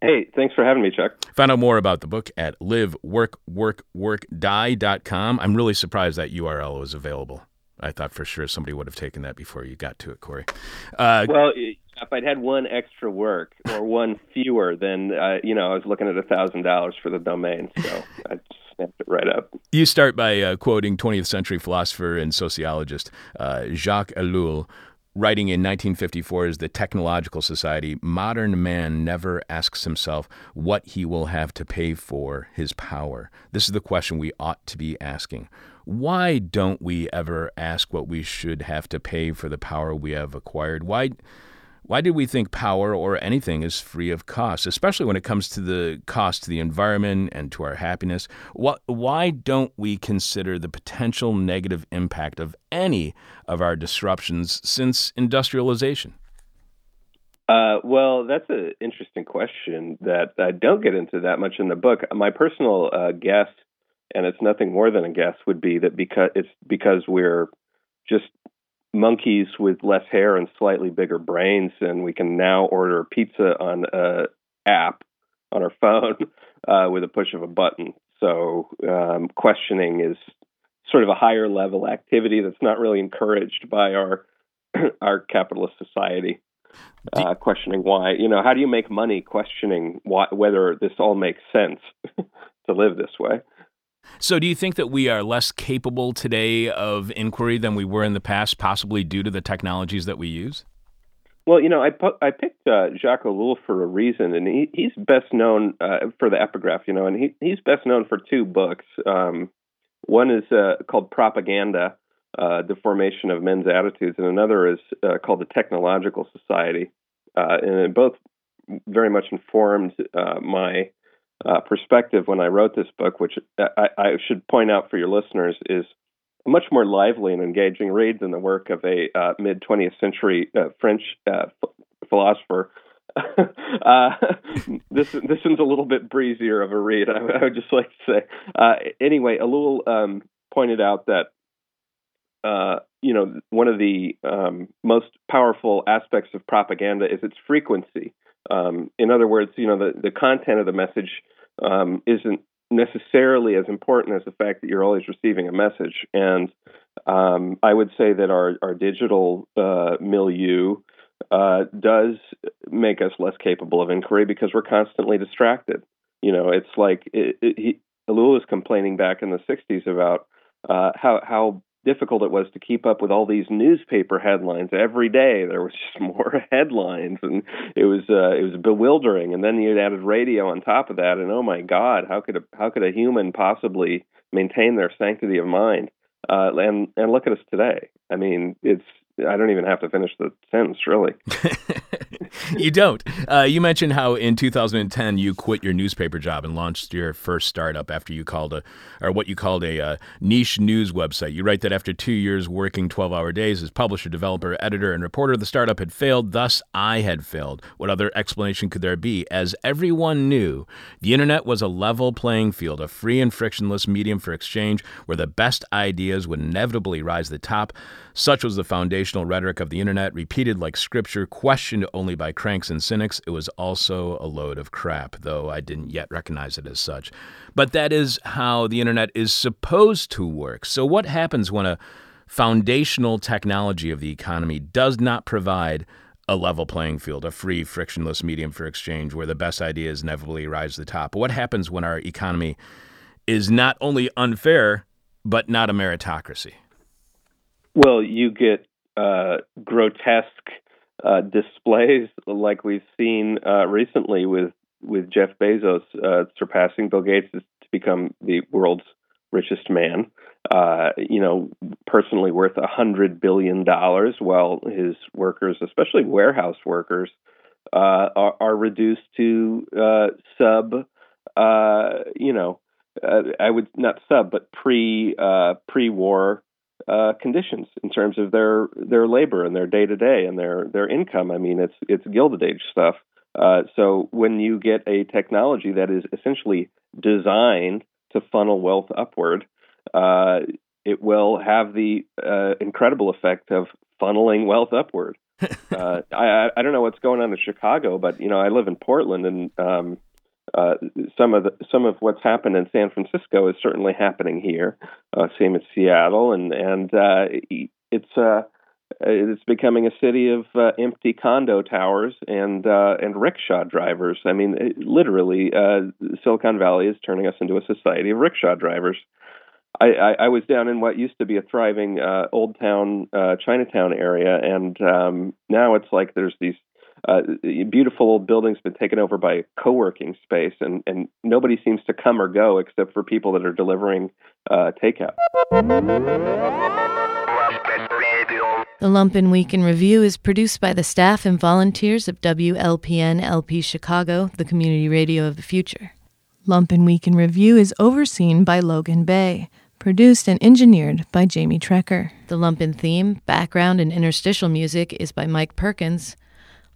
Hey, thanks for having me, Chuck. Find out more about the book at liveworkworkworkdie.com. I'm really surprised that URL was available. I thought for sure somebody would have taken that before you got to it, Corey. Uh, well, if I'd had one extra work or one fewer, then uh, you know I was looking at a thousand dollars for the domain, so I snapped it right up. You start by uh, quoting 20th century philosopher and sociologist uh, Jacques Ellul, writing in 1954 as the Technological Society modern man never asks himself what he will have to pay for his power. This is the question we ought to be asking. Why don't we ever ask what we should have to pay for the power we have acquired? Why? Why did we think power or anything is free of cost, especially when it comes to the cost to the environment and to our happiness? Why, why don't we consider the potential negative impact of any of our disruptions since industrialization? Uh, well, that's an interesting question that I don't get into that much in the book. My personal uh, guess, and it's nothing more than a guess, would be that because it's because we're just monkeys with less hair and slightly bigger brains, and we can now order pizza on a app on our phone uh, with a push of a button. So um, questioning is sort of a higher level activity that's not really encouraged by our our capitalist society. Uh, questioning why, you know, how do you make money? Questioning why, whether this all makes sense to live this way. So, do you think that we are less capable today of inquiry than we were in the past, possibly due to the technologies that we use? Well, you know, I I picked uh, Jacques Ellul for a reason, and he, he's best known uh, for the epigraph, you know, and he, he's best known for two books. Um, one is uh, called Propaganda, uh, The Formation of Men's Attitudes, and another is uh, called The Technological Society. Uh, and both very much informed my uh, perspective when I wrote this book, which I, I, should point out for your listeners is a much more lively and engaging read than the work of a uh, mid 20th century uh, French uh, philosopher uh, this this one's a little bit breezier of a read. I, I would just like to say. Uh, anyway, Ellul um, pointed out that you know one of the um, most powerful aspects of propaganda is its frequency. Um, in other words, you know the the content of the message um, isn't necessarily as important as the fact that you're always receiving a message. And um, I would say that our our digital uh, milieu uh, does make us less capable of inquiry because we're constantly distracted. You know, it's like it, it, he, Ellul was complaining back in the '60s about uh, how how difficult it was to keep up with all these newspaper headlines every day. There was just more headlines, and it was uh, it was bewildering. And then you added radio on top of that, and oh my God, how could a how could a human possibly maintain their sanctity of mind? Uh, and and look at us today. I mean, it's I don't even have to finish the sentence, really. you don't. Uh, you mentioned how in 2010 you quit your newspaper job and launched your first startup after you called a, or what you called a uh, niche news website. You write that after two years working 12 hour days as publisher, developer, editor, and reporter, the startup had failed. Thus, I had failed. What other explanation could there be? As everyone knew, the internet was a level playing field, a free and frictionless medium for exchange where the best ideas would inevitably rise to the top. Such was the foundational rhetoric of the internet, repeated like scripture, questioned only by cranks and cynics. It was also a load of crap, though I didn't yet recognize it as such. But that is how the internet is supposed to work. So, what happens when a foundational technology of the economy does not provide a level playing field, a free, frictionless medium for exchange where the best ideas inevitably rise to the top? What happens when our economy is not only unfair, but not a meritocracy? Well, you get uh, grotesque uh, displays like we've seen uh, recently with with Jeff Bezos uh, surpassing Bill Gates to become the world's richest man. Uh, you know, personally worth a hundred billion dollars, while his workers, especially warehouse workers, uh, are, are, reduced to sub. you know, I would not sub, but pre pre war uh, conditions in terms of their their labor and their day to day and their their income. I mean, it's it's Gilded Age stuff. Uh, so when you get a technology that is essentially designed to funnel wealth upward, uh, it will have the uh, incredible effect of funneling wealth upward. Uh, I I don't know what's going on in Chicago, but you know I live in Portland and um, uh, some of the, some of what's happened in San Francisco is certainly happening here. Uh, same as Seattle, and and uh, it's uh, it's becoming a city of uh, empty condo towers and uh, and rickshaw drivers. I mean, it, literally, uh, Silicon Valley is turning us into a society of rickshaw drivers. I, I, I was down in what used to be a thriving uh, old town uh, Chinatown area, and um, now it's like there's these uh, beautiful old building's been taken over by co-working space, and, and nobody seems to come or go except for people that are delivering uh, takeout. The Lumpen Week in Review is produced by the staff and volunteers of WLPN LP Chicago, the community radio of the future. Lumpen Week in Review is overseen by Logan Bay, produced and engineered by Jamie Trecker. The Lumpen theme, background, and interstitial music is by Mike Perkins.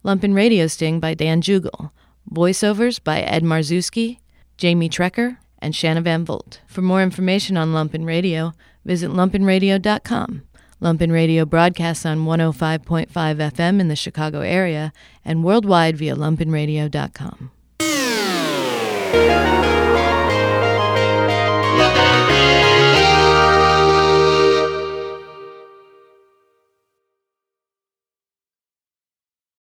Lumpen Radio Sting by Dan Jugel. Voiceovers by Ed Marzewski, Jamie Trecker, and Shanna Van Volt. For more information on Lumpen Radio, visit lumpenradio.com. Lumpen Radio broadcasts on 105.5 FM in the Chicago area and worldwide via lumpenradio.com.